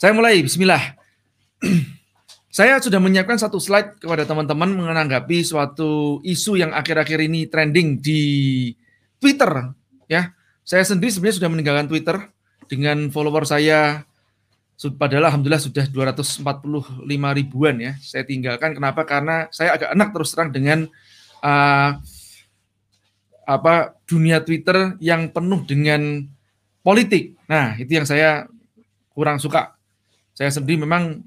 Saya mulai, bismillah. Saya sudah menyiapkan satu slide kepada teman-teman menanggapi suatu isu yang akhir-akhir ini trending di Twitter. Ya, saya sendiri sebenarnya sudah meninggalkan Twitter dengan follower saya padahal alhamdulillah sudah 245 ribuan ya. Saya tinggalkan kenapa? Karena saya agak enak terus terang dengan uh, apa dunia Twitter yang penuh dengan politik. Nah, itu yang saya kurang suka. Saya sendiri memang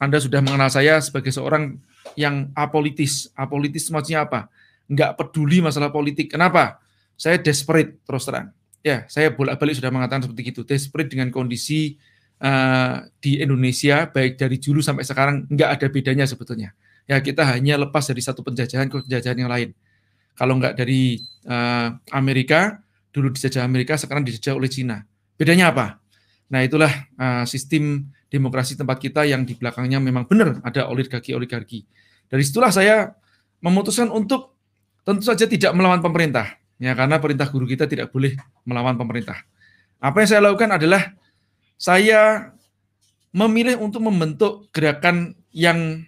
anda sudah mengenal saya sebagai seorang yang apolitis. Apolitis maksudnya apa? Enggak peduli masalah politik. Kenapa? Saya desperate terus terang. Ya, saya bolak-balik sudah mengatakan seperti itu. Desperate dengan kondisi uh, di Indonesia, baik dari dulu sampai sekarang, enggak ada bedanya sebetulnya. Ya, kita hanya lepas dari satu penjajahan ke penjajahan yang lain. Kalau enggak dari uh, Amerika, dulu dijajah Amerika, sekarang dijajah oleh Cina. Bedanya apa? Nah, itulah uh, sistem demokrasi tempat kita yang di belakangnya memang benar ada oligarki-oligarki. Dari situlah saya memutuskan untuk tentu saja tidak melawan pemerintah, ya karena perintah guru kita tidak boleh melawan pemerintah. Apa yang saya lakukan adalah saya memilih untuk membentuk gerakan yang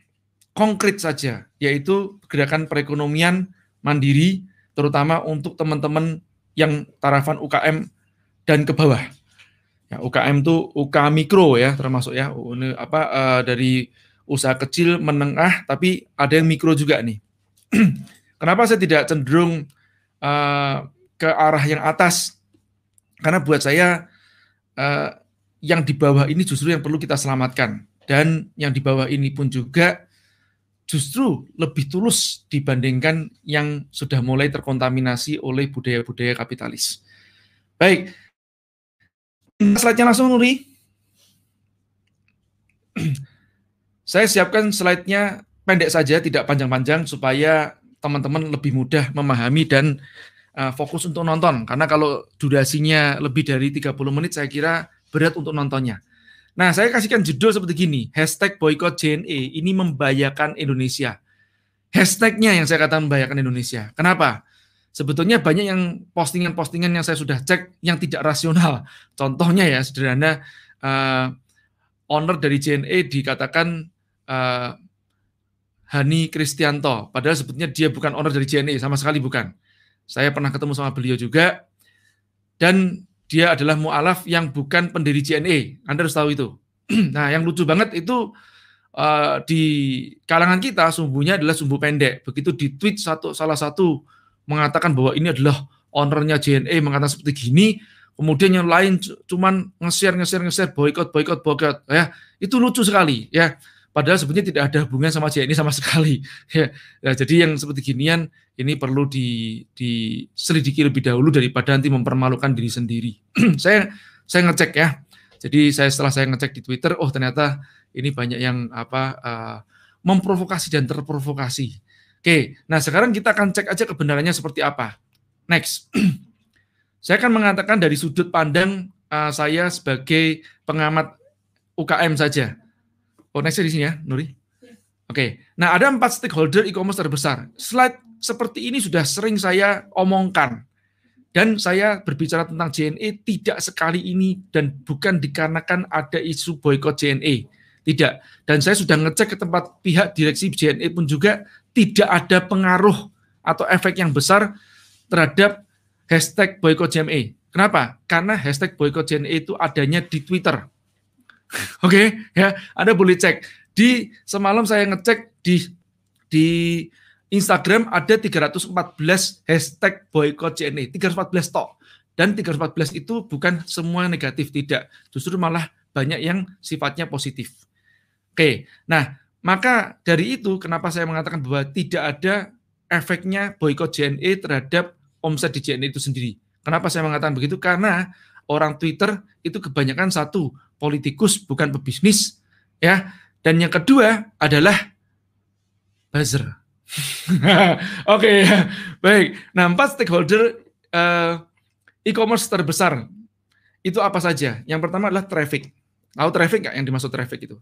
konkret saja, yaitu gerakan perekonomian mandiri, terutama untuk teman-teman yang tarafan UKM dan ke bawah. Ya, UKM itu UK mikro ya termasuk ya ini apa uh, dari usaha kecil menengah tapi ada yang mikro juga nih. Kenapa saya tidak cenderung uh, ke arah yang atas? Karena buat saya uh, yang di bawah ini justru yang perlu kita selamatkan dan yang di bawah ini pun juga justru lebih tulus dibandingkan yang sudah mulai terkontaminasi oleh budaya-budaya kapitalis. Baik, slide-nya langsung Nuri. Saya siapkan slide-nya pendek saja, tidak panjang-panjang supaya teman-teman lebih mudah memahami dan uh, fokus untuk nonton. Karena kalau durasinya lebih dari 30 menit saya kira berat untuk nontonnya. Nah, saya kasihkan judul seperti gini, hashtag boycott JNE, ini membahayakan Indonesia. Hashtagnya yang saya katakan membahayakan Indonesia. Kenapa? Sebetulnya banyak yang postingan-postingan yang saya sudah cek yang tidak rasional. Contohnya ya sederhana uh, owner dari JNE dikatakan uh, Hani Kristianto, padahal sebetulnya dia bukan owner dari JNE sama sekali bukan. Saya pernah ketemu sama beliau juga dan dia adalah mualaf yang bukan pendiri JNE. Anda harus tahu itu. nah, yang lucu banget itu uh, di kalangan kita sumbunya adalah sumbu pendek. Begitu di tweet satu salah satu mengatakan bahwa ini adalah ownernya JNE mengatakan seperti gini, kemudian yang lain cuman nge-share nge-share nge-share boykot boykot boykot ya. Itu lucu sekali ya. Padahal sebenarnya tidak ada hubungan sama JNE sama sekali ya, ya jadi yang seperti ginian ini perlu di diselidiki lebih dahulu daripada nanti mempermalukan diri sendiri. Saya saya ngecek ya. Jadi saya setelah saya ngecek di Twitter oh ternyata ini banyak yang apa uh, memprovokasi dan terprovokasi Oke, nah sekarang kita akan cek aja kebenarannya seperti apa. Next. saya akan mengatakan dari sudut pandang uh, saya sebagai pengamat UKM saja. Oh, next di sini ya, Nuri. Oke, nah ada empat stakeholder e-commerce terbesar. Slide seperti ini sudah sering saya omongkan. Dan saya berbicara tentang JNE tidak sekali ini dan bukan dikarenakan ada isu boykot JNE. Tidak. Dan saya sudah ngecek ke tempat pihak direksi JNE pun juga tidak ada pengaruh atau efek yang besar terhadap hashtag boykot JME. Kenapa? Karena hashtag boykot JME itu adanya di Twitter. Oke, okay? ya, Anda boleh cek. Di semalam saya ngecek di di Instagram ada 314 hashtag boykot JNE, 314 tok. Dan 314 itu bukan semua negatif, tidak. Justru malah banyak yang sifatnya positif. Oke, nah maka dari itu kenapa saya mengatakan bahwa tidak ada efeknya boykot JNE terhadap omset di JNE itu sendiri. Kenapa saya mengatakan begitu? Karena orang Twitter itu kebanyakan satu politikus bukan pebisnis ya. Dan yang kedua adalah buzzer. Oke, okay, baik. Nah, empat stakeholder uh, e-commerce terbesar itu apa saja? Yang pertama adalah traffic. Tahu traffic nggak yang dimaksud traffic itu?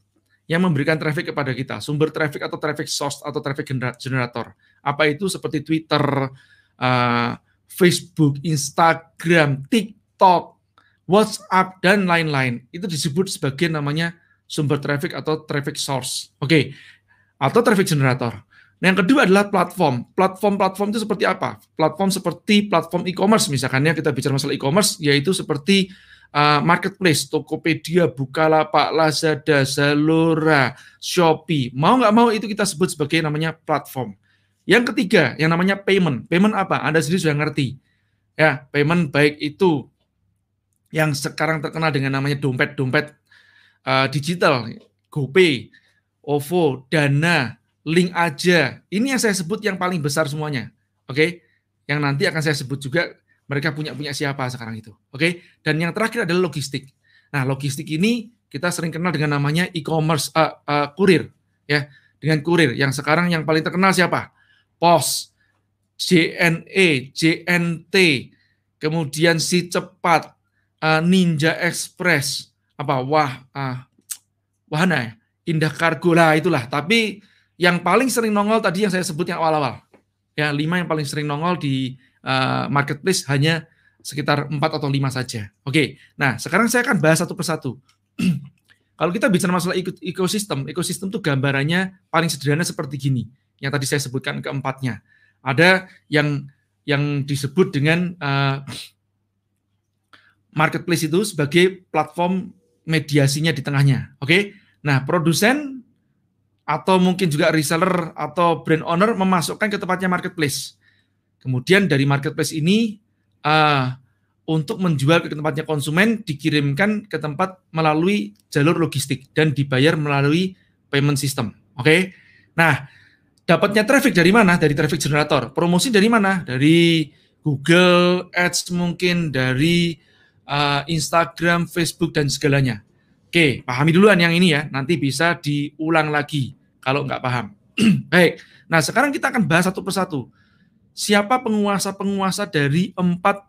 Yang memberikan traffic kepada kita, sumber traffic atau traffic source atau traffic generator. Apa itu seperti Twitter, uh, Facebook, Instagram, TikTok, WhatsApp dan lain-lain. Itu disebut sebagai namanya sumber traffic atau traffic source. Oke. Okay. Atau traffic generator. Nah, yang kedua adalah platform. Platform-platform itu seperti apa? Platform seperti platform e-commerce misalkan ya kita bicara masalah e-commerce yaitu seperti uh, marketplace, Tokopedia, Bukalapak, Lazada, Zalora, Shopee. Mau nggak mau itu kita sebut sebagai namanya platform. Yang ketiga, yang namanya payment. Payment apa? Anda sendiri sudah ngerti. Ya, payment baik itu yang sekarang terkenal dengan namanya dompet-dompet uh, digital, GoPay, OVO, Dana, Link aja. Ini yang saya sebut yang paling besar semuanya. Oke? Okay? Yang nanti akan saya sebut juga mereka punya punya siapa sekarang itu. Oke? Okay? Dan yang terakhir adalah logistik. Nah, logistik ini kita sering kenal dengan namanya e-commerce uh, uh, kurir ya. Dengan kurir yang sekarang yang paling terkenal siapa? Pos, JNE, JNT, kemudian si cepat, uh, Ninja Express, apa wah uh, wahana ya, Indah Kargo lah itulah. Tapi yang paling sering nongol tadi yang saya sebut yang awal-awal, ya lima yang paling sering nongol di uh, marketplace hanya sekitar empat atau lima saja. Oke, nah sekarang saya akan bahas satu persatu. Kalau kita bicara masalah ekosistem, ekosistem itu gambarannya paling sederhana seperti gini, yang tadi saya sebutkan keempatnya. Ada yang yang disebut dengan uh, marketplace itu sebagai platform mediasinya di tengahnya. Oke. Nah, produsen atau mungkin juga reseller atau brand owner memasukkan ke tempatnya marketplace. Kemudian dari marketplace ini uh, untuk menjual ke tempatnya konsumen dikirimkan ke tempat melalui jalur logistik dan dibayar melalui payment system. Oke. Okay? Nah, dapatnya traffic dari mana? Dari traffic generator. Promosi dari mana? Dari Google Ads mungkin dari uh, Instagram, Facebook, dan segalanya. Oke, pahami duluan yang ini ya, nanti bisa diulang lagi kalau nggak paham. Baik, nah sekarang kita akan bahas satu persatu. Siapa penguasa-penguasa dari empat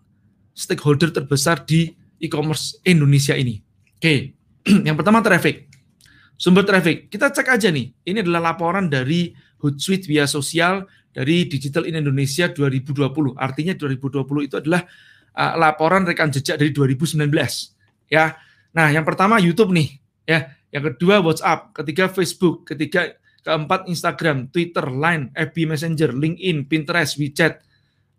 stakeholder terbesar di e-commerce Indonesia ini? Oke, yang pertama traffic. Sumber traffic, kita cek aja nih. Ini adalah laporan dari Hootsuite via sosial dari Digital in Indonesia 2020. Artinya 2020 itu adalah uh, laporan rekam jejak dari 2019 ya. Nah, yang pertama YouTube nih ya, yang kedua WhatsApp, ketiga Facebook, ketiga keempat Instagram, Twitter, Line, FB Messenger, LinkedIn, Pinterest, WeChat.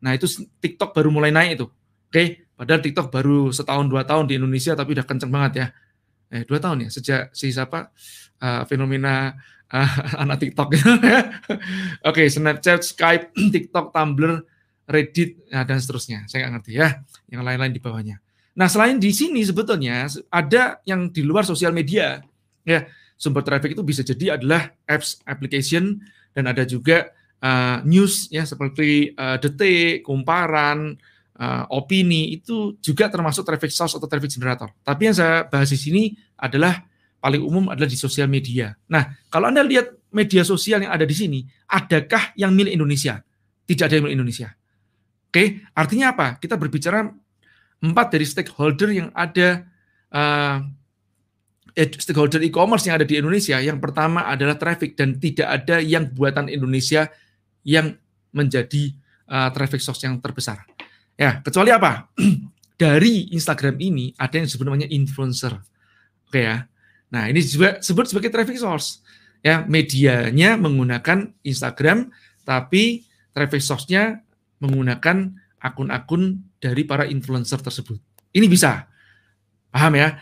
Nah, itu TikTok baru mulai naik itu. Oke, padahal TikTok baru setahun dua tahun di Indonesia tapi udah kenceng banget ya. Eh, dua tahun ya sejak si siapa uh, fenomena uh, anak TikTok. Oke, Snapchat, Skype, TikTok, Tumblr, Reddit nah, dan seterusnya. Saya nggak ngerti ya, yang lain-lain di bawahnya. Nah, selain di sini sebetulnya ada yang di luar sosial media. Ya, sumber traffic itu bisa jadi adalah apps, application dan ada juga uh, news ya seperti uh, detik, kumparan, uh, opini itu juga termasuk traffic source atau traffic generator. Tapi yang saya bahas di sini adalah paling umum adalah di sosial media. Nah, kalau Anda lihat media sosial yang ada di sini, adakah yang milik Indonesia? Tidak ada yang milik Indonesia. Oke, artinya apa? Kita berbicara empat dari stakeholder yang ada uh, stakeholder e-commerce yang ada di Indonesia. Yang pertama adalah traffic dan tidak ada yang buatan Indonesia yang menjadi uh, traffic source yang terbesar. Ya, kecuali apa? dari Instagram ini ada yang disebut namanya influencer. Oke ya. Nah, ini juga sebut sebagai traffic source. Ya, medianya menggunakan Instagram tapi traffic source-nya menggunakan akun-akun dari para influencer tersebut. Ini bisa. Paham ya?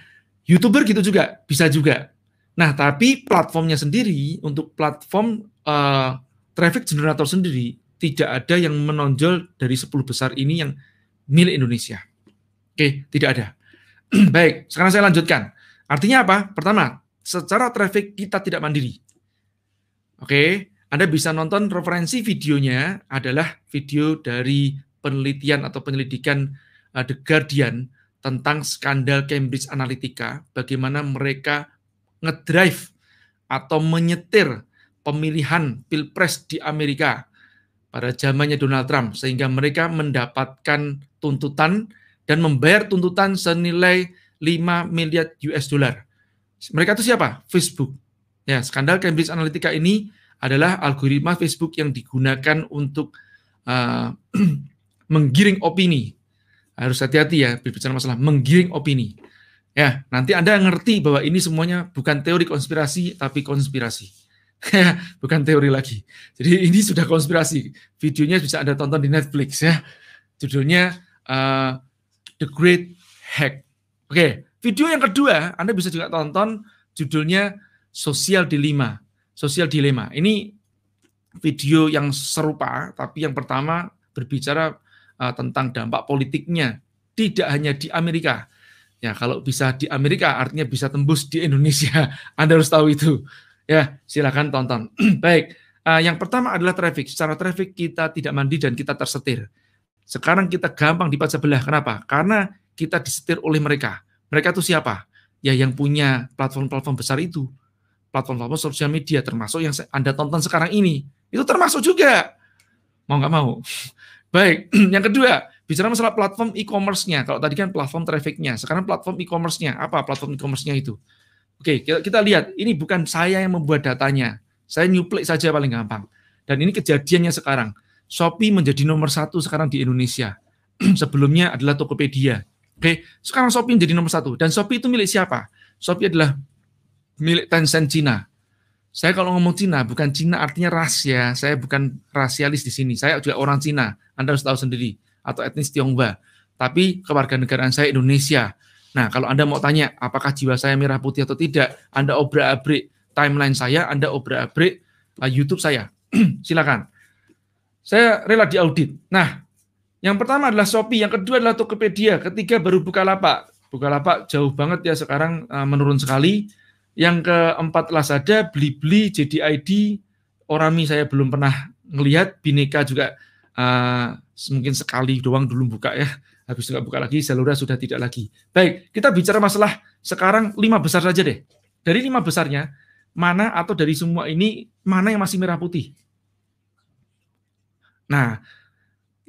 YouTuber gitu juga, bisa juga. Nah, tapi platformnya sendiri untuk platform uh, traffic generator sendiri tidak ada yang menonjol dari 10 besar ini yang milik Indonesia. Oke, tidak ada. Baik, sekarang saya lanjutkan. Artinya apa? Pertama, secara traffic kita tidak mandiri. Oke, anda bisa nonton referensi videonya adalah video dari penelitian atau penyelidikan uh, The Guardian tentang skandal Cambridge Analytica, bagaimana mereka ngedrive atau menyetir pemilihan pilpres di Amerika pada zamannya Donald Trump sehingga mereka mendapatkan tuntutan dan membayar tuntutan senilai 5 miliar US dollar. Mereka itu siapa? Facebook. Ya, skandal Cambridge Analytica ini adalah algoritma Facebook yang digunakan untuk uh, menggiring opini Harus hati-hati ya berbicara masalah menggiring opini. Ya, nanti Anda ngerti bahwa ini semuanya bukan teori konspirasi tapi konspirasi. bukan teori lagi. Jadi ini sudah konspirasi. Videonya bisa Anda tonton di Netflix ya. Judulnya uh, The Great Hack. Oke, video yang kedua Anda bisa juga tonton judulnya Sosial Dilema. Sosial Dilema. Ini video yang serupa, tapi yang pertama berbicara uh, tentang dampak politiknya tidak hanya di Amerika. Ya, kalau bisa di Amerika artinya bisa tembus di Indonesia. Anda harus tahu itu. Ya, silakan tonton. Baik, uh, yang pertama adalah traffic. Secara traffic kita tidak mandi dan kita tersetir. Sekarang kita gampang dipecah belah. Kenapa? Karena kita disetir oleh mereka. Mereka itu siapa? Ya yang punya platform-platform besar itu. Platform-platform sosial media termasuk yang Anda tonton sekarang ini. Itu termasuk juga. Mau nggak mau. Baik, yang kedua, bicara masalah platform e-commerce-nya. Kalau tadi kan platform traffic-nya, sekarang platform e-commerce-nya. Apa platform e-commerce-nya itu? Oke, kita, kita lihat. Ini bukan saya yang membuat datanya. Saya nyuplek saja paling gampang. Dan ini kejadiannya sekarang. Shopee menjadi nomor satu sekarang di Indonesia. Sebelumnya adalah Tokopedia. Oke, sekarang Shopee menjadi nomor satu. Dan Shopee itu milik siapa? Shopee adalah milik Tencent Cina. Saya kalau ngomong Cina, bukan Cina artinya ras ya. Saya bukan rasialis di sini. Saya juga orang Cina. Anda harus tahu sendiri. Atau etnis Tionghoa. Tapi kewarganegaraan saya Indonesia. Nah, kalau Anda mau tanya, apakah jiwa saya merah putih atau tidak, Anda obrak-abrik timeline saya, Anda obrak-abrik uh, YouTube saya. Silakan. Saya rela diaudit. Nah, yang pertama adalah Shopee, yang kedua adalah Tokopedia, ketiga baru Bukalapak. Bukalapak jauh banget ya sekarang uh, menurun sekali. Yang keempat Lazada, Blibli, JDID, Orami saya belum pernah ngelihat, Bineka juga uh, mungkin sekali doang dulu buka ya, habis nggak buka lagi, Zalora sudah tidak lagi. Baik, kita bicara masalah sekarang lima besar saja deh. Dari lima besarnya, mana atau dari semua ini, mana yang masih merah putih? Nah,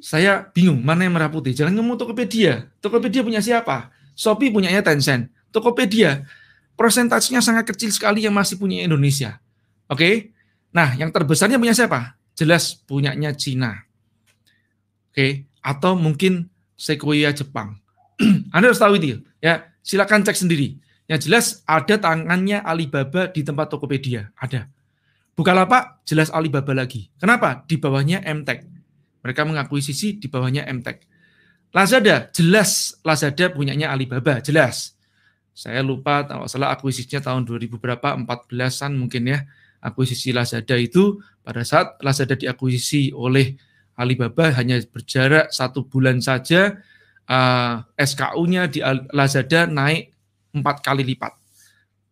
saya bingung mana yang merah putih. Jangan ngomong Tokopedia. Tokopedia punya siapa? Shopee punyanya Tencent. Tokopedia Prosentasenya sangat kecil sekali yang masih punya Indonesia. Oke. Nah, yang terbesarnya punya siapa? Jelas punyanya Cina. Oke, atau mungkin Sequoia Jepang. Anda harus tahu itu ya. Silakan cek sendiri. Yang jelas ada tangannya Alibaba di tempat Tokopedia, ada. Bukalapak jelas Alibaba lagi. Kenapa? Di bawahnya Mtek. Mereka mengakui sisi di bawahnya Mtek. Lazada jelas Lazada punyanya Alibaba, jelas. Saya lupa kalau salah akuisisinya tahun 2000 berapa, 14-an mungkin ya. Akuisisi Lazada itu pada saat Lazada diakuisisi oleh Alibaba hanya berjarak satu bulan saja uh, eh, SKU-nya di Lazada naik empat kali lipat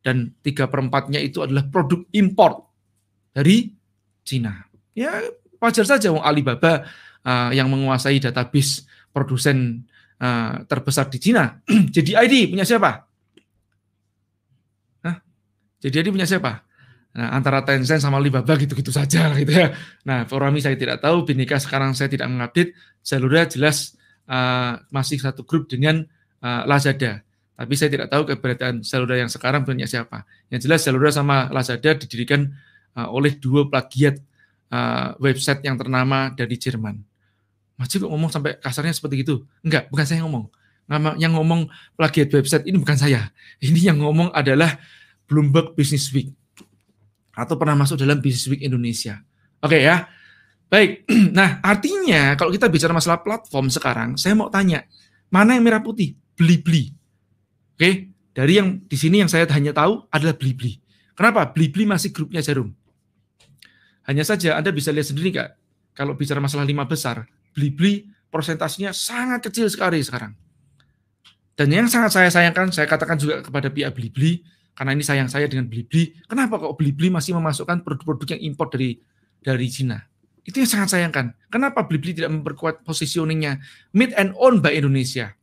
dan tiga perempatnya itu adalah produk import dari Cina. Ya wajar saja wong Alibaba uh, yang menguasai database produsen uh, terbesar di Cina. Jadi ID punya siapa? Jadi dia punya siapa? Nah, antara Tencent sama Alibaba gitu-gitu saja gitu ya. Nah, Forami saya tidak tahu, Binika sekarang saya tidak mengupdate. Zalora jelas uh, masih satu grup dengan uh, Lazada. Tapi saya tidak tahu keberadaan Zalora yang sekarang punya siapa. Yang jelas Zalora sama Lazada didirikan uh, oleh dua plagiat uh, website yang ternama dari Jerman. Masih kok ngomong sampai kasarnya seperti itu? Enggak, bukan saya yang ngomong. Yang ngomong plagiat website ini bukan saya. Ini yang ngomong adalah Bloomberg Business Week atau pernah masuk dalam Business Week Indonesia. Oke okay, ya. Baik. Nah, artinya kalau kita bicara masalah platform sekarang, saya mau tanya, mana yang merah putih? Blibli. Oke, okay? dari yang di sini yang saya hanya tahu adalah Blibli. Kenapa? Blibli masih grupnya Jarum. Hanya saja Anda bisa lihat sendiri Kak, kalau bicara masalah lima besar, Blibli prosentasenya sangat kecil sekali sekarang. Dan yang sangat saya sayangkan, saya katakan juga kepada pihak Blibli, karena ini sayang saya dengan Blibli. Kenapa kok Blibli masih memasukkan produk-produk yang impor dari dari Cina? Itu yang sangat sayangkan. Kenapa Blibli tidak memperkuat positioningnya mid and own by Indonesia?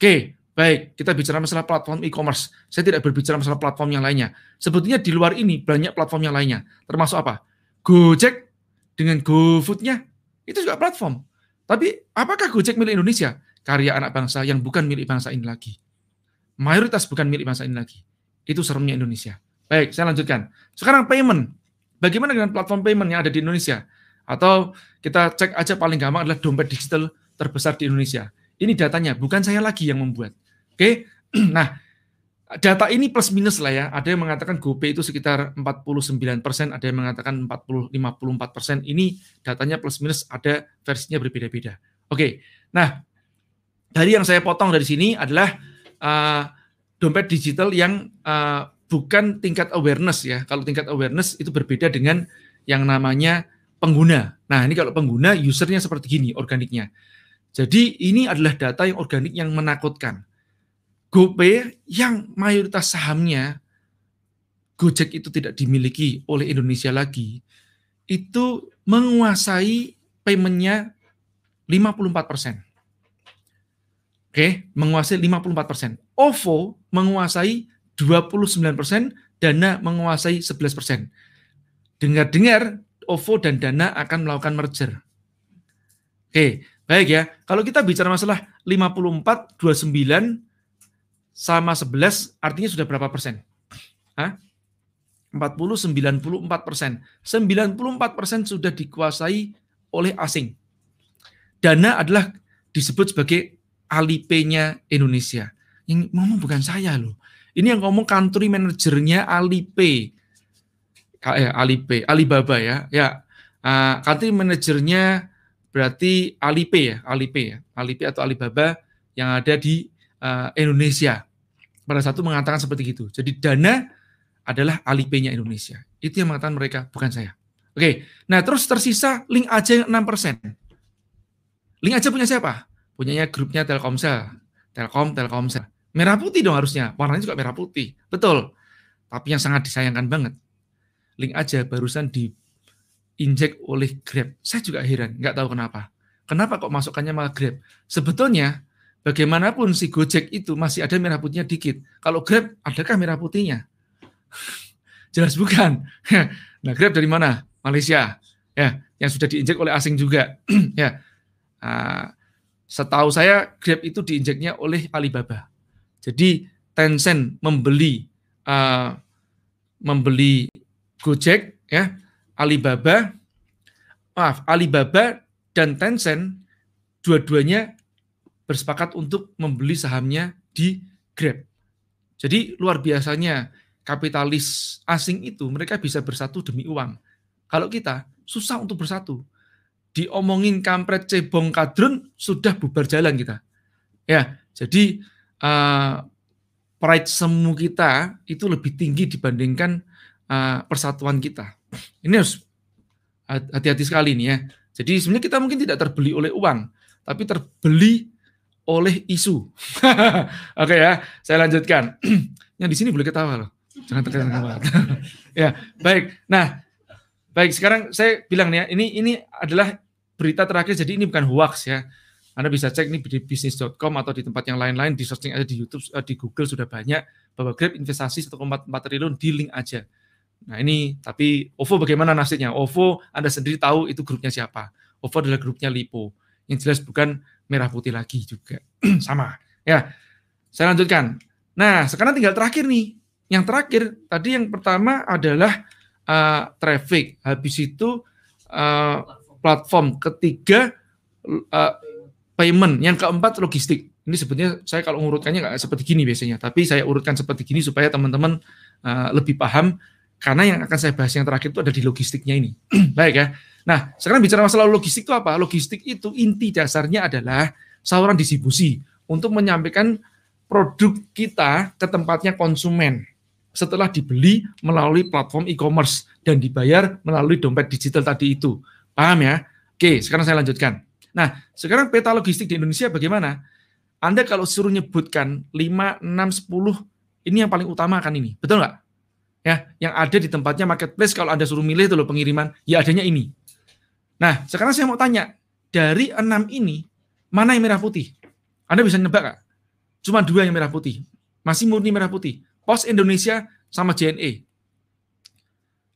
Oke, baik. Kita bicara masalah platform e-commerce. Saya tidak berbicara masalah platform yang lainnya. Sebetulnya di luar ini banyak platform yang lainnya. Termasuk apa? Gojek dengan GoFood-nya. Itu juga platform. Tapi apakah Gojek milik Indonesia? Karya anak bangsa yang bukan milik bangsa ini lagi. Mayoritas bukan milik bangsa ini lagi. Itu seremnya Indonesia. Baik, saya lanjutkan. Sekarang payment. Bagaimana dengan platform payment yang ada di Indonesia? Atau kita cek aja paling gampang adalah dompet digital terbesar di Indonesia. Ini datanya, bukan saya lagi yang membuat. Oke, nah data ini plus minus lah ya. Ada yang mengatakan GoPay itu sekitar 49 persen, ada yang mengatakan 40 54 persen. Ini datanya plus minus, ada versinya berbeda-beda. Oke, nah dari yang saya potong dari sini adalah uh, dompet digital yang uh, bukan tingkat awareness ya. Kalau tingkat awareness itu berbeda dengan yang namanya pengguna. Nah ini kalau pengguna usernya seperti gini organiknya. Jadi ini adalah data yang organik yang menakutkan GoPay yang mayoritas sahamnya Gojek itu tidak dimiliki oleh Indonesia lagi, itu menguasai paymentnya 54 persen. Oke, menguasai 54 persen. OVO menguasai 29 persen, Dana menguasai 11 persen. Dengar-dengar OVO dan Dana akan melakukan merger. Oke, baik ya. Kalau kita bicara masalah 54, 29, sama 11 artinya sudah berapa persen? Hah? 40, 94 persen. 94 persen sudah dikuasai oleh asing. Dana adalah disebut sebagai Alipay-nya Indonesia. Yang ngomong bukan saya loh. Ini yang ngomong country manajernya Alipay. Eh, Alipay, Alibaba ya. Ya, uh, country manajernya berarti Alipay ya, Alipay ya. Alipay atau Alibaba yang ada di uh, Indonesia pada satu mengatakan seperti itu. Jadi dana adalah Alipay-nya Indonesia. Itu yang mengatakan mereka, bukan saya. Oke, nah terus tersisa link aja yang 6%. Link aja punya siapa? Punyanya grupnya Telkomsel. Telkom, Telkomsel. Merah putih dong harusnya. Warnanya juga merah putih. Betul. Tapi yang sangat disayangkan banget. Link aja barusan diinjek oleh Grab. Saya juga heran, nggak tahu kenapa. Kenapa kok masukannya malah Grab? Sebetulnya bagaimanapun si Gojek itu masih ada merah putihnya dikit. Kalau Grab, adakah merah putihnya? Jelas bukan. nah, Grab dari mana? Malaysia. Ya, yang sudah diinjek oleh asing juga. ya. Nah, setahu saya Grab itu diinjeknya oleh Alibaba. Jadi Tencent membeli uh, membeli Gojek ya, Alibaba maaf, Alibaba dan Tencent dua-duanya bersepakat untuk membeli sahamnya di Grab. Jadi luar biasanya kapitalis asing itu mereka bisa bersatu demi uang. Kalau kita susah untuk bersatu. Diomongin kampret cebong kadrun sudah bubar jalan kita. Ya, jadi uh, pride semu kita itu lebih tinggi dibandingkan uh, persatuan kita. Ini harus hati-hati sekali nih ya. Jadi sebenarnya kita mungkin tidak terbeli oleh uang, tapi terbeli oleh isu. Oke ya, saya lanjutkan. Yang di sini boleh ketawa loh. Jangan ketawa. ya, baik. Nah, baik sekarang saya bilang nih ya, ini ini adalah berita terakhir jadi ini bukan hoax ya. Anda bisa cek nih di bisnis.com atau di tempat yang lain-lain di searching aja di YouTube, eh, di Google sudah banyak bahwa Grab investasi 1,4 triliun di link aja. Nah ini tapi OVO bagaimana nasibnya? OVO Anda sendiri tahu itu grupnya siapa. OVO adalah grupnya Lipo. Yang jelas bukan merah putih lagi juga. Sama. Ya. Saya lanjutkan. Nah, sekarang tinggal terakhir nih. Yang terakhir tadi yang pertama adalah uh, traffic. Habis itu uh, platform. Ketiga uh, payment. Yang keempat logistik. Ini sebetulnya saya kalau urutkannya nggak seperti gini biasanya, tapi saya urutkan seperti gini supaya teman-teman uh, lebih paham karena yang akan saya bahas yang terakhir itu ada di logistiknya ini. Baik ya. Nah, sekarang bicara masalah logistik itu apa? Logistik itu inti dasarnya adalah saluran distribusi untuk menyampaikan produk kita ke tempatnya konsumen setelah dibeli melalui platform e-commerce dan dibayar melalui dompet digital tadi itu. Paham ya? Oke, sekarang saya lanjutkan. Nah, sekarang peta logistik di Indonesia bagaimana? Anda kalau suruh nyebutkan 5, 6, 10, ini yang paling utama kan ini. Betul nggak? Ya, yang ada di tempatnya marketplace kalau Anda suruh milih itu loh pengiriman, ya adanya ini. Nah, sekarang saya mau tanya, dari enam ini, mana yang merah putih? Anda bisa nebak nggak? Cuma dua yang merah putih. Masih murni merah putih. Pos Indonesia sama JNE.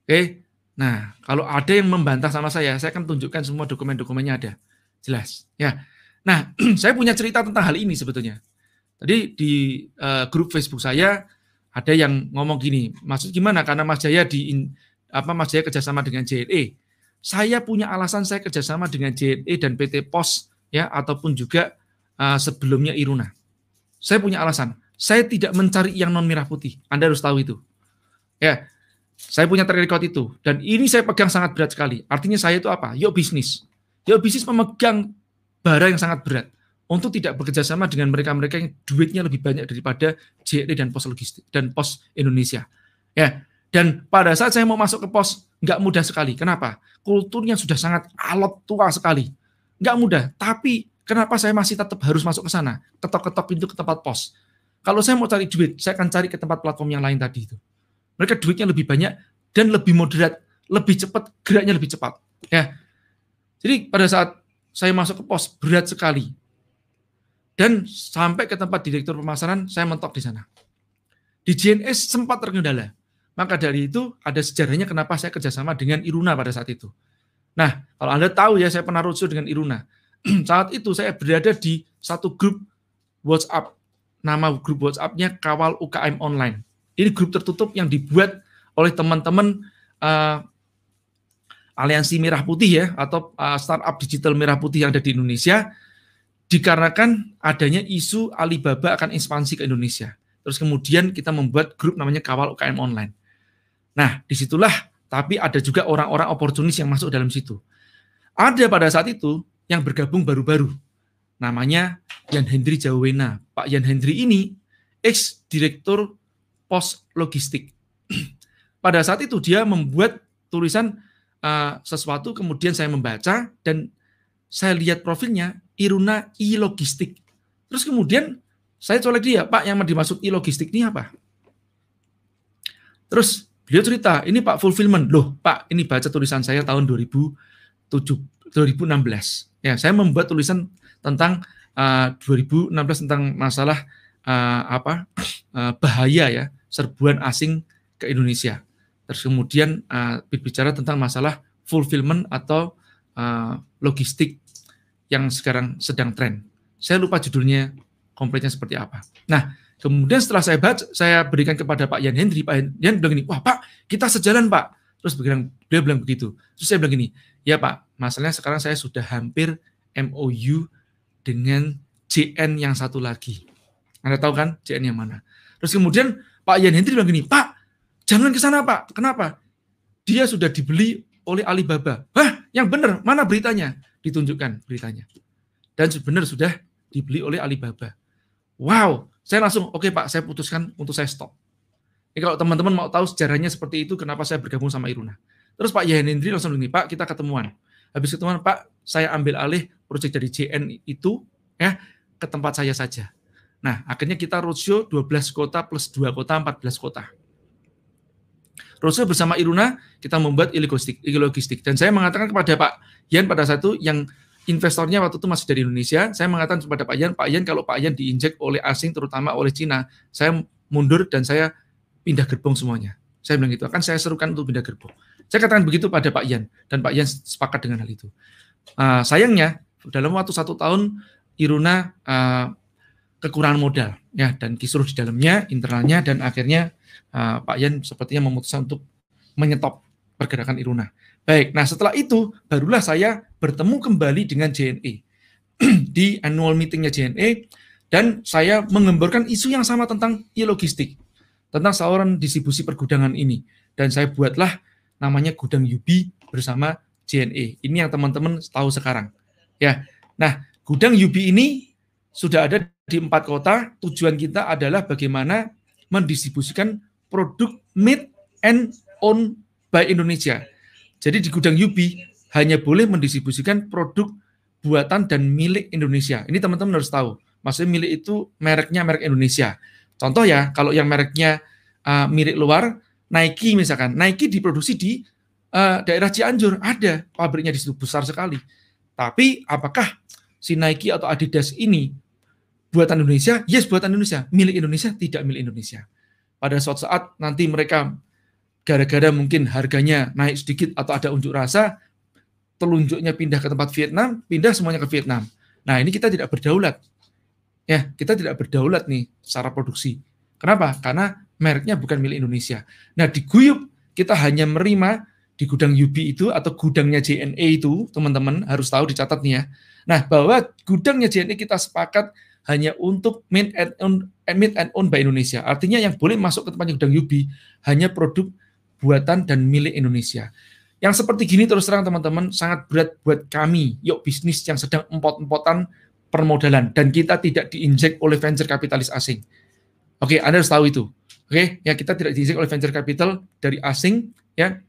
Oke, nah kalau ada yang membantah sama saya, saya akan tunjukkan semua dokumen-dokumennya ada. Jelas. Ya. Nah, saya punya cerita tentang hal ini sebetulnya. Tadi di uh, grup Facebook saya ada yang ngomong gini, maksud gimana? Karena Mas Jaya di apa Mas Jaya kerjasama dengan JNE saya punya alasan saya kerjasama dengan JNE dan PT POS ya ataupun juga uh, sebelumnya Iruna. Saya punya alasan. Saya tidak mencari yang non merah putih. Anda harus tahu itu. Ya, saya punya track record itu. Dan ini saya pegang sangat berat sekali. Artinya saya itu apa? Yuk bisnis. Yuk bisnis memegang bara yang sangat berat untuk tidak bekerja sama dengan mereka-mereka yang duitnya lebih banyak daripada JRE dan pos logistik dan pos Indonesia. Ya, dan pada saat saya mau masuk ke pos nggak mudah sekali. Kenapa? Kulturnya sudah sangat alot tua sekali. Nggak mudah. Tapi kenapa saya masih tetap harus masuk ke sana? Ketok-ketok pintu ke tempat pos. Kalau saya mau cari duit, saya akan cari ke tempat platform yang lain tadi itu. Mereka duitnya lebih banyak dan lebih moderat, lebih cepat, geraknya lebih cepat. Ya. Jadi pada saat saya masuk ke pos berat sekali. Dan sampai ke tempat direktur pemasaran, saya mentok di sana. Di JNS sempat terkendala. Maka dari itu ada sejarahnya kenapa saya kerjasama dengan Iruna pada saat itu. Nah, kalau Anda tahu ya, saya pernah roadshow dengan Iruna. saat itu saya berada di satu grup WhatsApp. Nama grup WhatsApp-nya Kawal UKM Online. Ini grup tertutup yang dibuat oleh teman-teman uh, Aliansi Merah Putih ya, atau uh, startup digital Merah Putih yang ada di Indonesia, dikarenakan adanya isu Alibaba akan ekspansi ke Indonesia. Terus kemudian kita membuat grup namanya Kawal UKM Online. Nah, di situlah tapi ada juga orang-orang oportunis yang masuk dalam situ. Ada pada saat itu yang bergabung baru-baru. Namanya Yan Hendri Jawena. Pak Yan Hendri ini ex-direktur pos logistik. pada saat itu dia membuat tulisan uh, sesuatu, kemudian saya membaca dan saya lihat profilnya Iruna e-logistik. Terus kemudian saya colek dia, Pak yang dimaksud e-logistik ini apa? Terus Beliau cerita, ini Pak fulfillment. Loh, Pak, ini baca tulisan saya tahun 2007, 2016. Ya, saya membuat tulisan tentang uh, eh, 2016 tentang masalah uh, apa uh, bahaya ya serbuan asing ke Indonesia. Terus kemudian uh, berbicara tentang masalah fulfillment atau uh, logistik yang sekarang sedang tren. Saya lupa judulnya kompletnya seperti apa. Nah, Kemudian setelah saya baca, saya berikan kepada Pak Yan Hendri, Pak Yan bilang gini, wah Pak, kita sejalan Pak. Terus bilang, beliau bilang begitu. Terus saya bilang gini, ya Pak, masalahnya sekarang saya sudah hampir MOU dengan JN yang satu lagi. Anda tahu kan JN yang mana? Terus kemudian Pak Yan Hendri bilang gini, Pak, jangan ke sana Pak. Kenapa? Dia sudah dibeli oleh Alibaba. Hah, yang benar, mana beritanya? Ditunjukkan beritanya. Dan sebenarnya sudah dibeli oleh Alibaba. Wow, saya langsung, oke okay, Pak, saya putuskan untuk saya stop. Ini kalau teman-teman mau tahu sejarahnya seperti itu, kenapa saya bergabung sama Iruna. Terus Pak Yahenindri langsung begini, Pak, kita ketemuan. Habis ketemuan, Pak, saya ambil alih proyek dari JN itu ya ke tempat saya saja. Nah, akhirnya kita roadshow 12 kota plus 2 kota, 14 kota. Roadshow bersama Iruna, kita membuat e-logistik. logistik Dan saya mengatakan kepada Pak Yan pada satu yang investornya waktu itu masih dari Indonesia, saya mengatakan kepada Pak Yan, Pak Yan kalau Pak Yan diinjek oleh asing terutama oleh Cina, saya mundur dan saya pindah gerbong semuanya. Saya bilang gitu, akan saya serukan untuk pindah gerbong. Saya katakan begitu pada Pak Yan dan Pak Yan sepakat dengan hal itu. Uh, sayangnya dalam waktu satu tahun Iruna uh, kekurangan modal ya dan kisruh di dalamnya internalnya dan akhirnya uh, Pak Yan sepertinya memutuskan untuk menyetop pergerakan Iruna. Baik, nah setelah itu barulah saya bertemu kembali dengan JNE di annual meetingnya JNE dan saya mengemborkan isu yang sama tentang e-logistik, tentang saluran distribusi pergudangan ini. Dan saya buatlah namanya Gudang Yubi bersama JNE. Ini yang teman-teman tahu sekarang. Ya, nah Gudang Yubi ini sudah ada di empat kota. Tujuan kita adalah bagaimana mendistribusikan produk made and owned by Indonesia jadi di gudang Yubi hanya boleh mendistribusikan produk buatan dan milik Indonesia. Ini teman-teman harus tahu. Maksudnya milik itu mereknya merek Indonesia. Contoh ya, kalau yang mereknya uh, milik luar, Nike misalkan, Nike diproduksi di uh, daerah Cianjur, ada pabriknya di situ besar sekali. Tapi apakah si Nike atau Adidas ini buatan Indonesia? Yes, buatan Indonesia. Milik Indonesia? Tidak milik Indonesia. Pada suatu saat nanti mereka gara-gara mungkin harganya naik sedikit atau ada unjuk rasa, telunjuknya pindah ke tempat Vietnam, pindah semuanya ke Vietnam. Nah, ini kita tidak berdaulat. Ya, kita tidak berdaulat nih secara produksi. Kenapa? Karena mereknya bukan milik Indonesia. Nah, di Guyup kita hanya menerima di gudang UB itu atau gudangnya JNE itu, teman-teman harus tahu dicatat nih ya. Nah, bahwa gudangnya JNE kita sepakat hanya untuk made and own, made and own by Indonesia. Artinya yang boleh masuk ke tempatnya gudang UB hanya produk buatan dan milik Indonesia. Yang seperti gini terus terang teman-teman sangat berat buat kami, yuk bisnis yang sedang empot-empotan permodalan dan kita tidak diinjek oleh venture kapitalis asing. Oke, Anda harus tahu itu. Oke, ya kita tidak diinjek oleh venture capital dari asing ya,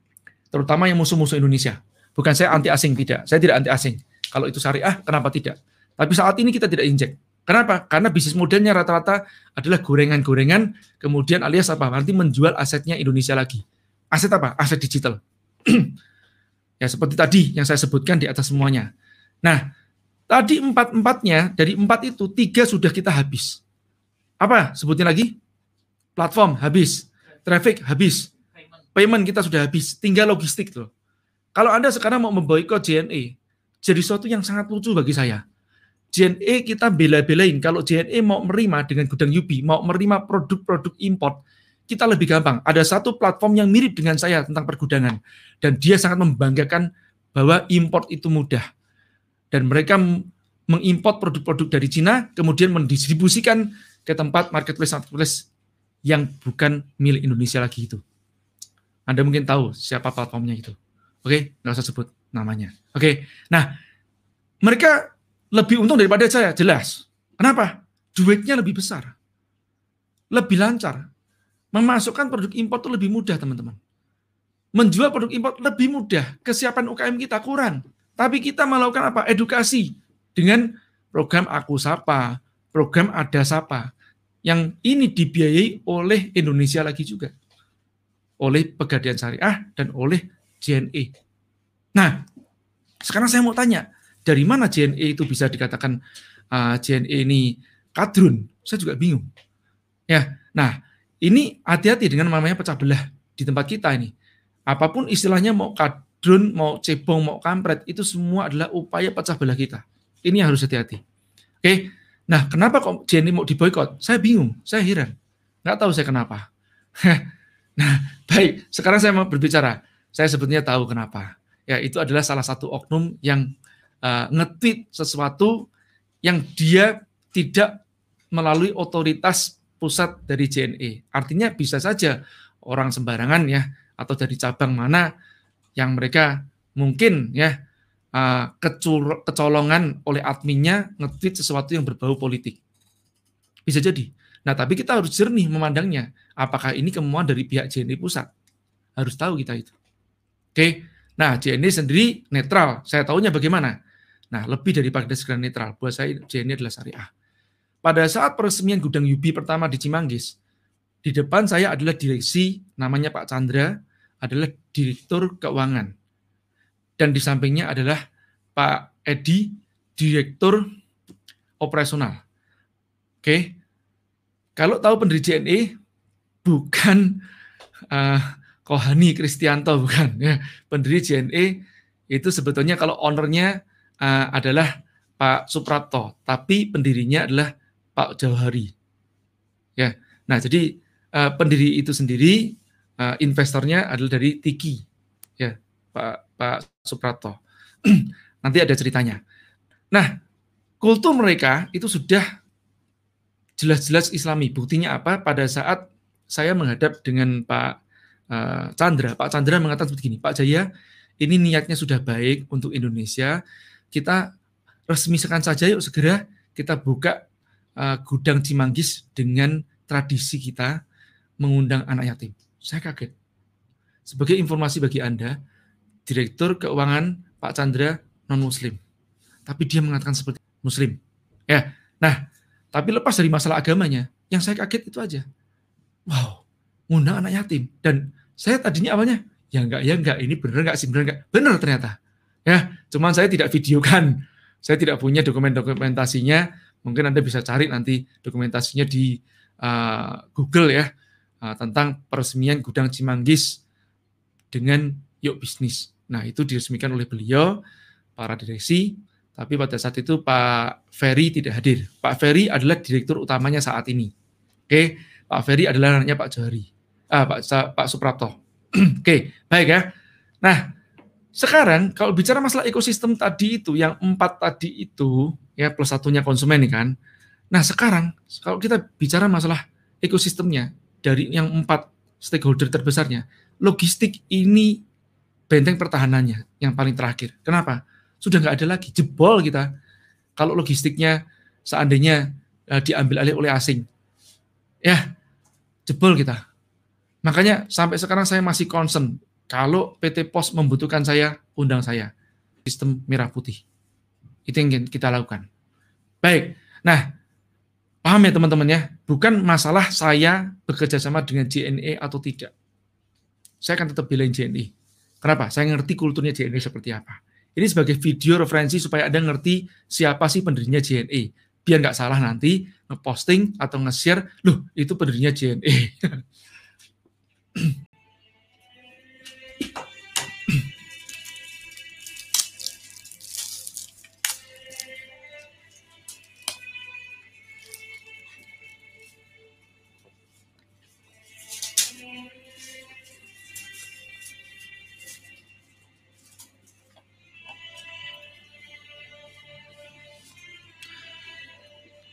terutama yang musuh-musuh Indonesia. Bukan saya anti asing tidak, saya tidak anti asing. Kalau itu syariah, kenapa tidak? Tapi saat ini kita tidak injek. Kenapa? Karena bisnis modelnya rata-rata adalah gorengan-gorengan, kemudian alias apa? Nanti menjual asetnya Indonesia lagi. Aset apa? Aset digital. ya seperti tadi yang saya sebutkan di atas semuanya. Nah, Tadi empat-empatnya, dari empat itu, tiga sudah kita habis. Apa sebutnya lagi? Platform habis, traffic habis, payment kita sudah habis, tinggal logistik loh. Kalau Anda sekarang mau memboikot JNE, jadi sesuatu yang sangat lucu bagi saya. JNE kita bela-belain, kalau JNE mau menerima dengan gudang UB, mau menerima produk-produk import, kita lebih gampang. Ada satu platform yang mirip dengan saya tentang pergudangan. Dan dia sangat membanggakan bahwa import itu mudah dan mereka mengimpor produk-produk dari Cina kemudian mendistribusikan ke tempat marketplace-marketplace yang bukan milik Indonesia lagi itu. Anda mungkin tahu siapa platformnya itu. Oke, nggak usah sebut namanya. Oke, nah mereka lebih untung daripada saya, jelas. Kenapa? Duitnya lebih besar, lebih lancar. Memasukkan produk impor itu lebih mudah, teman-teman. Menjual produk impor lebih mudah, kesiapan UKM kita kurang. Tapi kita melakukan apa? Edukasi dengan program Aku Sapa, program Ada Sapa, yang ini dibiayai oleh Indonesia lagi juga. Oleh Pegadaian Syariah dan oleh JNE. Nah, sekarang saya mau tanya, dari mana JNE itu bisa dikatakan uh, JNE ini kadrun? Saya juga bingung. Ya, nah ini hati-hati dengan namanya pecah belah di tempat kita ini. Apa pun istilahnya mau kad, drone, mau cebong, mau kampret, itu semua adalah upaya pecah belah kita. Ini yang harus hati-hati. Oke, nah kenapa kok Jenny mau diboykot? Saya bingung, saya heran. Nggak tahu saya kenapa. nah, baik, sekarang saya mau berbicara. Saya sebetulnya tahu kenapa. Ya, itu adalah salah satu oknum yang uh, nge-tweet sesuatu yang dia tidak melalui otoritas pusat dari JNE. Artinya bisa saja orang sembarangan ya, atau dari cabang mana yang mereka mungkin ya uh, kecolongan oleh adminnya nge-tweet sesuatu yang berbau politik. Bisa jadi. Nah, tapi kita harus jernih memandangnya. Apakah ini kemauan dari pihak JNE pusat? Harus tahu kita itu. Oke. Nah, JNE sendiri netral. Saya tahunya bagaimana? Nah, lebih daripada sekedar netral. Buat saya JNE adalah syariah. Pada saat peresmian gudang Yubi pertama di Cimanggis, di depan saya adalah direksi namanya Pak Chandra, adalah Direktur Keuangan. Dan di sampingnya adalah Pak Edi, Direktur Operasional. Oke, kalau tahu pendiri JNE, bukan uh, Kohani Kristianto, bukan. Ya. Pendiri JNE itu sebetulnya kalau ownernya uh, adalah Pak Suprapto, tapi pendirinya adalah Pak Jauhari. Ya, nah jadi uh, pendiri itu sendiri uh, investornya adalah dari Tiki, ya Pak Pak Suprato. Nanti ada ceritanya. Nah, kultur mereka itu sudah jelas-jelas Islami. Buktinya apa? Pada saat saya menghadap dengan Pak uh, Chandra, Pak Chandra mengatakan seperti ini, Pak Jaya, ini niatnya sudah baik untuk Indonesia. Kita resmikan saja yuk segera kita buka uh, gudang Cimanggis dengan tradisi kita mengundang anak yatim. Saya kaget. Sebagai informasi bagi Anda, Direktur Keuangan Pak Chandra non-Muslim. Tapi dia mengatakan seperti Muslim. Ya, nah, tapi lepas dari masalah agamanya, yang saya kaget itu aja. Wow, ngundang anak yatim. Dan saya tadinya awalnya, ya enggak, ya enggak, ini bener enggak sih, bener enggak? Bener ternyata. Ya, cuman saya tidak videokan. Saya tidak punya dokumen-dokumentasinya. Mungkin Anda bisa cari nanti dokumentasinya di uh, Google ya uh, tentang peresmian gudang Cimanggis dengan Yuk Bisnis. Nah, itu diresmikan oleh beliau, para direksi, tapi pada saat itu Pak Ferry tidak hadir. Pak Ferry adalah direktur utamanya saat ini. Oke, Pak Ferry adalah anaknya Pak Johari. Ah, Pak Pak Suprapto. Oke, baik ya. Nah, sekarang kalau bicara masalah ekosistem tadi itu, yang empat tadi itu, ya plus satunya konsumen nih kan. Nah sekarang kalau kita bicara masalah ekosistemnya dari yang empat stakeholder terbesarnya, logistik ini benteng pertahanannya yang paling terakhir. Kenapa? Sudah nggak ada lagi jebol kita. Kalau logistiknya seandainya uh, diambil alih oleh asing, ya jebol kita. Makanya sampai sekarang saya masih concern kalau PT Pos membutuhkan saya, undang saya. Sistem merah putih. Itu yang kita lakukan. Baik. Nah, paham ya teman-teman ya? Bukan masalah saya bekerja sama dengan JNE atau tidak. Saya akan tetap belain JNE. Kenapa? Saya ngerti kulturnya JNE seperti apa. Ini sebagai video referensi supaya Anda ngerti siapa sih pendirinya JNE. Biar nggak salah nanti ngeposting atau nge-share, loh itu pendirinya JNE.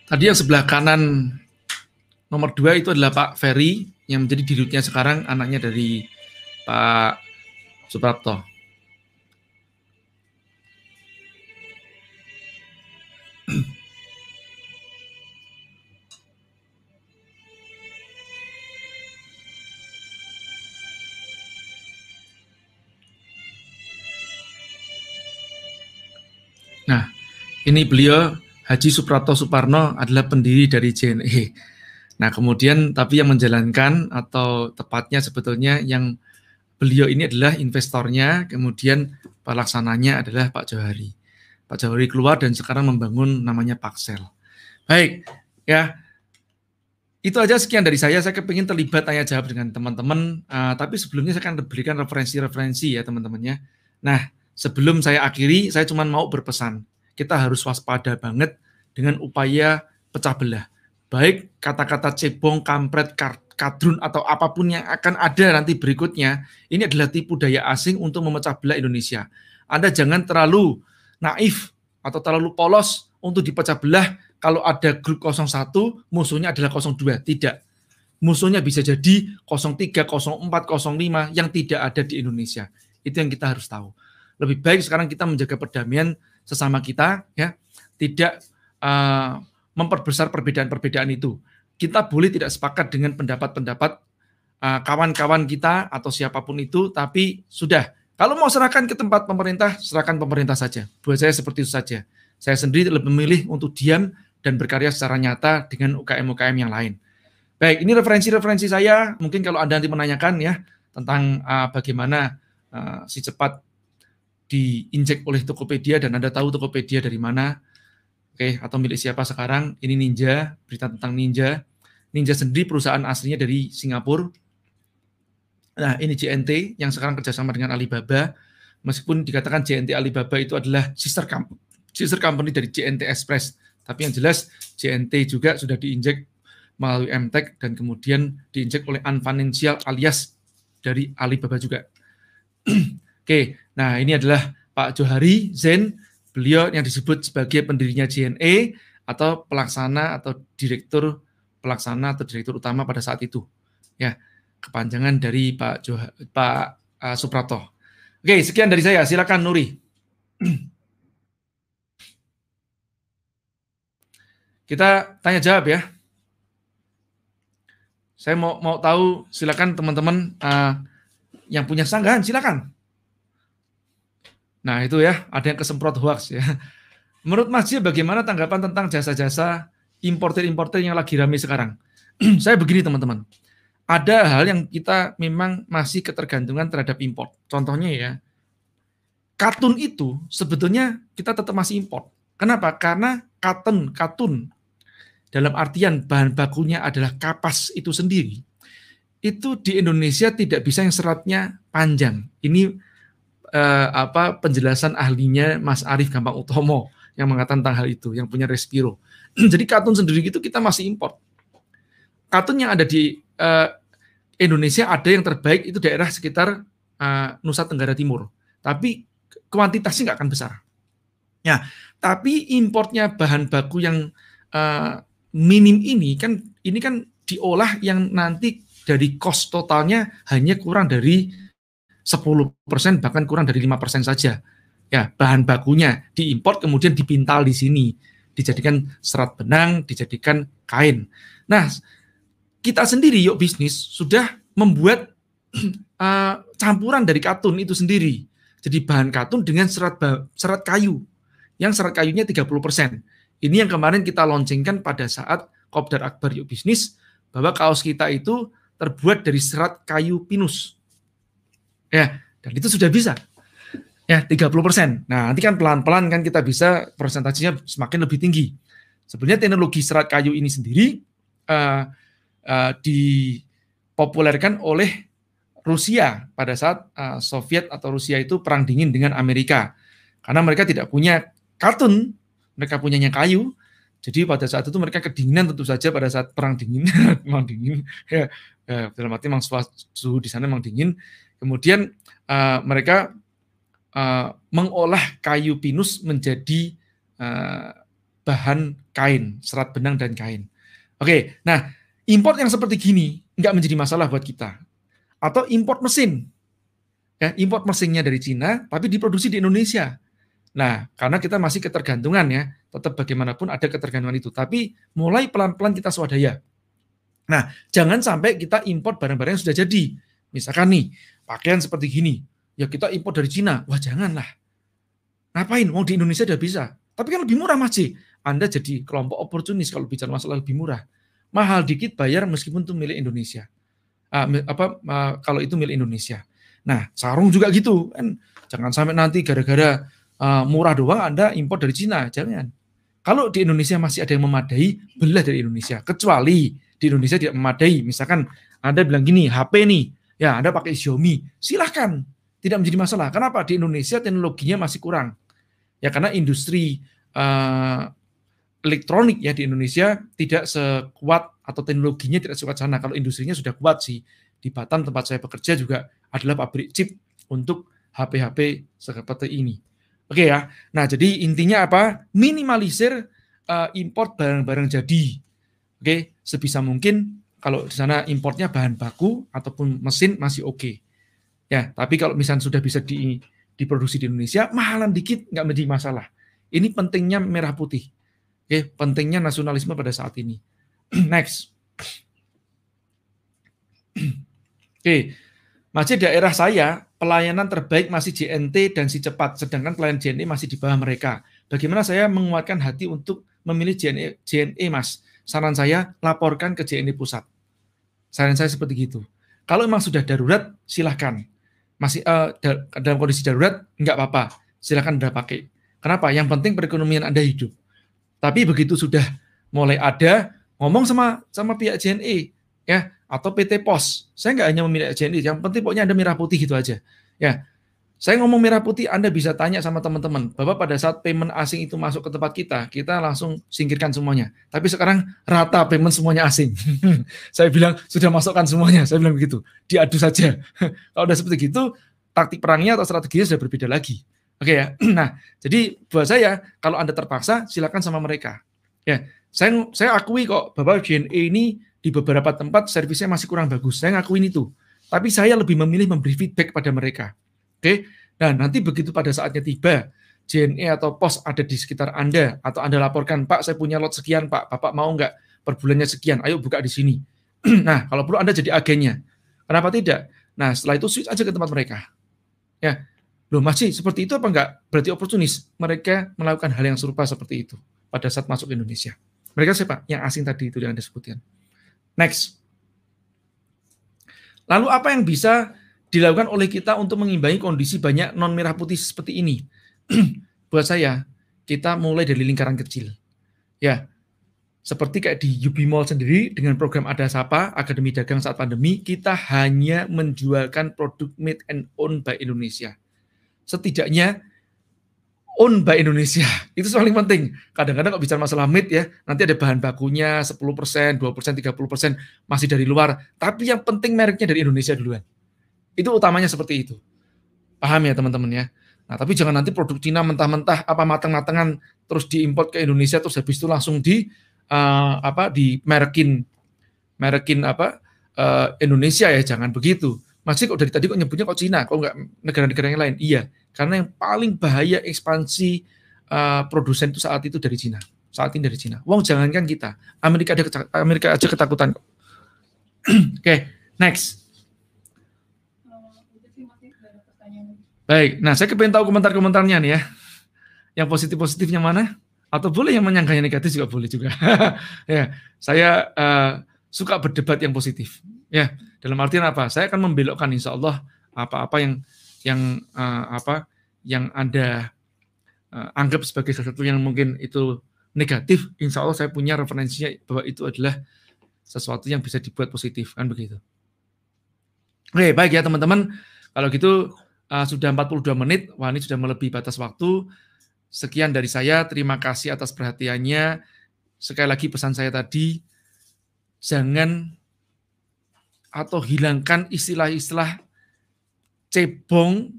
Tadi yang sebelah kanan nomor dua itu adalah Pak Ferry yang menjadi dirutnya sekarang anaknya dari Pak Suprapto. Nah, ini beliau Haji Suprapto Suparno adalah pendiri dari JNE. Nah, kemudian tapi yang menjalankan atau tepatnya sebetulnya yang beliau ini adalah investornya, kemudian pelaksananya adalah Pak Johari. Pak Johari keluar dan sekarang membangun namanya Paksel. Baik, ya. Itu aja sekian dari saya. Saya kepingin terlibat tanya jawab dengan teman-teman. Uh, tapi sebelumnya saya akan berikan referensi-referensi ya teman-temannya. Nah, sebelum saya akhiri, saya cuma mau berpesan kita harus waspada banget dengan upaya pecah belah. Baik kata-kata cebong, kampret, kadrun, atau apa pun yang akan ada nanti berikutnya, ini adalah tipu daya asing untuk memecah belah Indonesia. Anda jangan terlalu naif atau terlalu polos untuk dipecah belah kalau ada grup 01, musuhnya adalah 02. Tidak. Musuhnya bisa jadi 03, 04, 05 yang tidak ada di Indonesia. Itu yang kita harus tahu. Lebih baik sekarang kita menjaga perdamaian sesama kita ya tidak uh, memperbesar perbedaan-perbedaan itu. Kita boleh tidak sepakat dengan pendapat-pendapat uh, kawan-kawan kita atau siapa pun itu, tapi sudah. Kalau mau serahkan ke tempat pemerintah, serahkan pemerintah saja. Buat saya seperti itu saja. Saya sendiri lebih memilih untuk diam dan berkarya secara nyata dengan UKM-UKM yang lain. Baik, ini referensi-referensi saya. Mungkin kalau Anda nanti menanyakan ya tentang uh, bagaimana uh, si cepat diinjek oleh Tokopedia dan Anda tahu Tokopedia dari mana, oke, okay, atau milik siapa sekarang, ini Ninja, berita tentang Ninja. Ninja sendiri perusahaan aslinya dari Singapura. Nah, ini JNT yang sekarang kerjasama dengan Alibaba. Meskipun dikatakan JNT Alibaba itu adalah sister company, sister company dari JNT Express. Tapi yang jelas JNT juga sudah diinjek melalui MTech dan kemudian diinjek oleh Unfinancial alias dari Alibaba juga. Oke, nah ini adalah Pak Johari Zen, beliau yang disebut sebagai pendirinya JNE atau pelaksana atau direktur pelaksana atau direktur utama pada saat itu. Ya, kepanjangan dari Pak Joh Pak uh, Suprapto. Oke, sekian dari saya. Silakan Nuri. Kita tanya jawab ya. Saya mau mau tahu silakan teman-teman uh, yang punya sanggahan silakan. Nah itu ya, ada yang kesemprot hoax ya. Menurut Mas Jia bagaimana tanggapan tentang jasa-jasa importer-importer yang lagi ramai sekarang? Saya begini teman-teman, ada hal yang kita memang masih ketergantungan terhadap import. Contohnya ya, katun itu sebetulnya kita tetap masih import. Kenapa? Karena katun, katun dalam artian bahan bakunya adalah kapas itu sendiri. Itu di Indonesia tidak bisa yang seratnya panjang. Ini eh, apa penjelasan ahlinya Mas Arief Gampang Utomo yang mengatakan tentang hal itu, yang punya Respiro. Jadi katun sendiri itu kita masih import. Katun yang ada di eh, Indonesia ada yang terbaik itu daerah sekitar uh, Nusa Tenggara Timur. Tapi kuantitasnya nggak akan besar. Ya, tapi importnya bahan baku yang uh, minim ini kan ini kan diolah yang nanti dari cost totalnya hanya kurang dari 10% bahkan kurang dari 5% saja. Ya, bahan bakunya diimport kemudian dipintal di sini, dijadikan serat benang, dijadikan kain. Nah, kita sendiri yuk bisnis sudah membuat uh, campuran dari katun itu sendiri. Jadi bahan katun dengan serat serat kayu. Yang serat kayunya 30%. Ini yang kemarin kita launchingkan pada saat Kopdar Akbar Yuk Bisnis bahwa kaos kita itu terbuat dari serat kayu pinus. Ya, dan itu sudah bisa. Ya, 30%. Nah, nanti kan pelan-pelan kan kita bisa persentasenya semakin lebih tinggi. Sebenarnya teknologi serat kayu ini sendiri uh, uh, dipopulerkan oleh Rusia pada saat uh, Soviet atau Rusia itu perang dingin dengan Amerika. Karena mereka tidak punya kartun, mereka punyanya kayu. Jadi pada saat itu mereka kedinginan tentu saja pada saat perang dingin, memang dingin. Ya, ya, dalam arti memang suhu di sana memang dingin. Kemudian uh, mereka uh, mengolah kayu pinus menjadi uh, bahan kain, serat benang dan kain. Oke, nah import yang seperti gini nggak menjadi masalah buat kita atau import mesin. Ya, import mesinnya dari Cina tapi diproduksi di Indonesia. Nah, karena kita masih ketergantungan ya, tetap bagaimanapun ada ketergantungan itu. Tapi mulai pelan-pelan kita swadaya. Nah, jangan sampai kita import barang-barang yang sudah jadi. Misalkan nih, pakaian seperti gini, ya kita import dari Cina. Wah, janganlah. Ngapain? Mau di Indonesia udah bisa. Tapi kan lebih murah masih. Anda jadi kelompok oportunis kalau bicara masalah lebih murah. Mahal dikit bayar meskipun itu milik Indonesia uh, apa uh, kalau itu milik Indonesia. Nah, sarung juga gitu kan. Jangan sampai nanti gara-gara uh, murah doang Anda impor dari Cina, jangan. Kalau di Indonesia masih ada yang memadai, belilah dari Indonesia. Kecuali di Indonesia tidak memadai. Misalkan Anda bilang gini, HP nih, ya Anda pakai Xiaomi, silahkan. Tidak menjadi masalah. Kenapa? Di Indonesia teknologinya masih kurang. Ya karena industri uh, elektronik ya di Indonesia tidak sekuat atau teknologinya tidak sekuat sana. Kalau industrinya sudah kuat sih. Di Batam tempat saya bekerja juga adalah pabrik chip untuk HP-HP seperti ini. Oke ya. Nah, jadi intinya apa? Minimalisir uh, import barang-barang jadi. Oke, sebisa mungkin kalau di sana importnya bahan baku ataupun mesin masih oke. Okay. Ya, tapi kalau misalnya sudah bisa di, diproduksi di Indonesia, mahalan dikit nggak menjadi masalah. Ini pentingnya merah putih. Oke, pentingnya nasionalisme pada saat ini. Next. Oke, masih daerah saya pelayanan terbaik masih JNT dan si cepat, sedangkan pelayan JNE masih di bawah mereka. Bagaimana saya menguatkan hati untuk memilih JNE, JNE Mas? Saran saya laporkan ke JNE pusat. Saran saya seperti gitu. Kalau memang sudah darurat, silahkan. Masih uh, dalam kondisi darurat, nggak apa-apa. Silahkan udah pakai. Kenapa? Yang penting perekonomian Anda hidup. Tapi begitu sudah mulai ada ngomong sama sama pihak JNE ya atau PT Pos. Saya nggak hanya memilih JNE, yang penting pokoknya ada merah putih gitu aja. Ya. Saya ngomong merah putih, Anda bisa tanya sama teman-teman, bahwa pada saat payment asing itu masuk ke tempat kita, kita langsung singkirkan semuanya. Tapi sekarang rata payment semuanya asing. saya bilang sudah masukkan semuanya, saya bilang begitu. Diadu saja. Kalau udah seperti itu, taktik perangnya atau strateginya sudah berbeda lagi. Oke ya. Nah, jadi buat saya kalau Anda terpaksa silakan sama mereka. Ya, saya saya akui kok bahwa JNE ini di beberapa tempat servisnya masih kurang bagus. Saya ngakuin itu. Tapi saya lebih memilih memberi feedback pada mereka. Oke. Dan nanti begitu pada saatnya tiba JNE atau pos ada di sekitar Anda atau Anda laporkan, "Pak, saya punya lot sekian, Pak. Bapak mau nggak per bulannya sekian? Ayo buka di sini." nah, kalau perlu Anda jadi agennya. Kenapa tidak? Nah, setelah itu switch aja ke tempat mereka. Ya, Loh masih seperti itu apa enggak? Berarti oportunis. Mereka melakukan hal yang serupa seperti itu pada saat masuk ke Indonesia. Mereka siapa? Yang asing tadi itu yang Anda sebutkan. Next. Lalu apa yang bisa dilakukan oleh kita untuk mengimbangi kondisi banyak non merah putih seperti ini? Buat saya, kita mulai dari lingkaran kecil. Ya, seperti kayak di UB Mall sendiri dengan program Ada Sapa, Akademi Dagang saat pandemi, kita hanya menjualkan produk made and own by Indonesia setidaknya own by Indonesia. Itu paling penting. Kadang-kadang kalau bicara masalah meat ya, nanti ada bahan bakunya 10%, 20%, 30% masih dari luar. Tapi yang penting mereknya dari Indonesia duluan. Itu utamanya seperti itu. Paham ya teman-teman ya? Nah, tapi jangan nanti produk Cina mentah-mentah apa matang-matangan terus diimpor ke Indonesia terus habis itu langsung di uh, apa di merekin merekin apa uh, Indonesia ya, jangan begitu. Masih kok dari tadi kok nyebutnya kok Cina, kok enggak negara-negara yang lain? Iya, karena yang paling bahaya ekspansi uh, produsen itu saat itu dari Cina. Saat ini dari Cina. Wong jangankan kita, Amerika ada Amerika aja ketakutan. Oke, okay, next. Baik, nah saya kepengen tahu komentar-komentarnya nih ya. Yang positif-positifnya mana? Atau boleh yang menyanggahnya negatif juga boleh juga. ya, saya uh, suka berdebat yang positif. Ya, dalam artian apa? Saya akan membelokkan insya Allah apa-apa yang yang uh, apa yang anda uh, anggap sebagai sesuatu yang mungkin itu negatif. Insya Allah saya punya referensinya bahwa itu adalah sesuatu yang bisa dibuat positif kan begitu. Oke, baik ya teman-teman. Kalau gitu uh, sudah 42 menit, wah ini sudah melebihi batas waktu. Sekian dari saya, terima kasih atas perhatiannya. Sekali lagi pesan saya tadi, jangan atau hilangkan istilah-istilah cebong,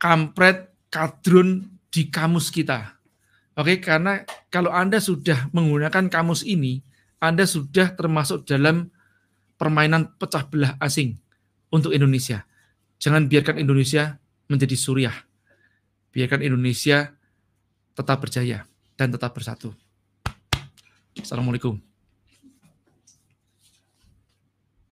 kampret, kadrun di kamus kita. Oke, karena kalau Anda sudah menggunakan kamus ini, Anda sudah termasuk dalam permainan pecah belah asing untuk Indonesia. Jangan biarkan Indonesia menjadi suriah. Biarkan Indonesia tetap berjaya dan tetap bersatu. Assalamualaikum.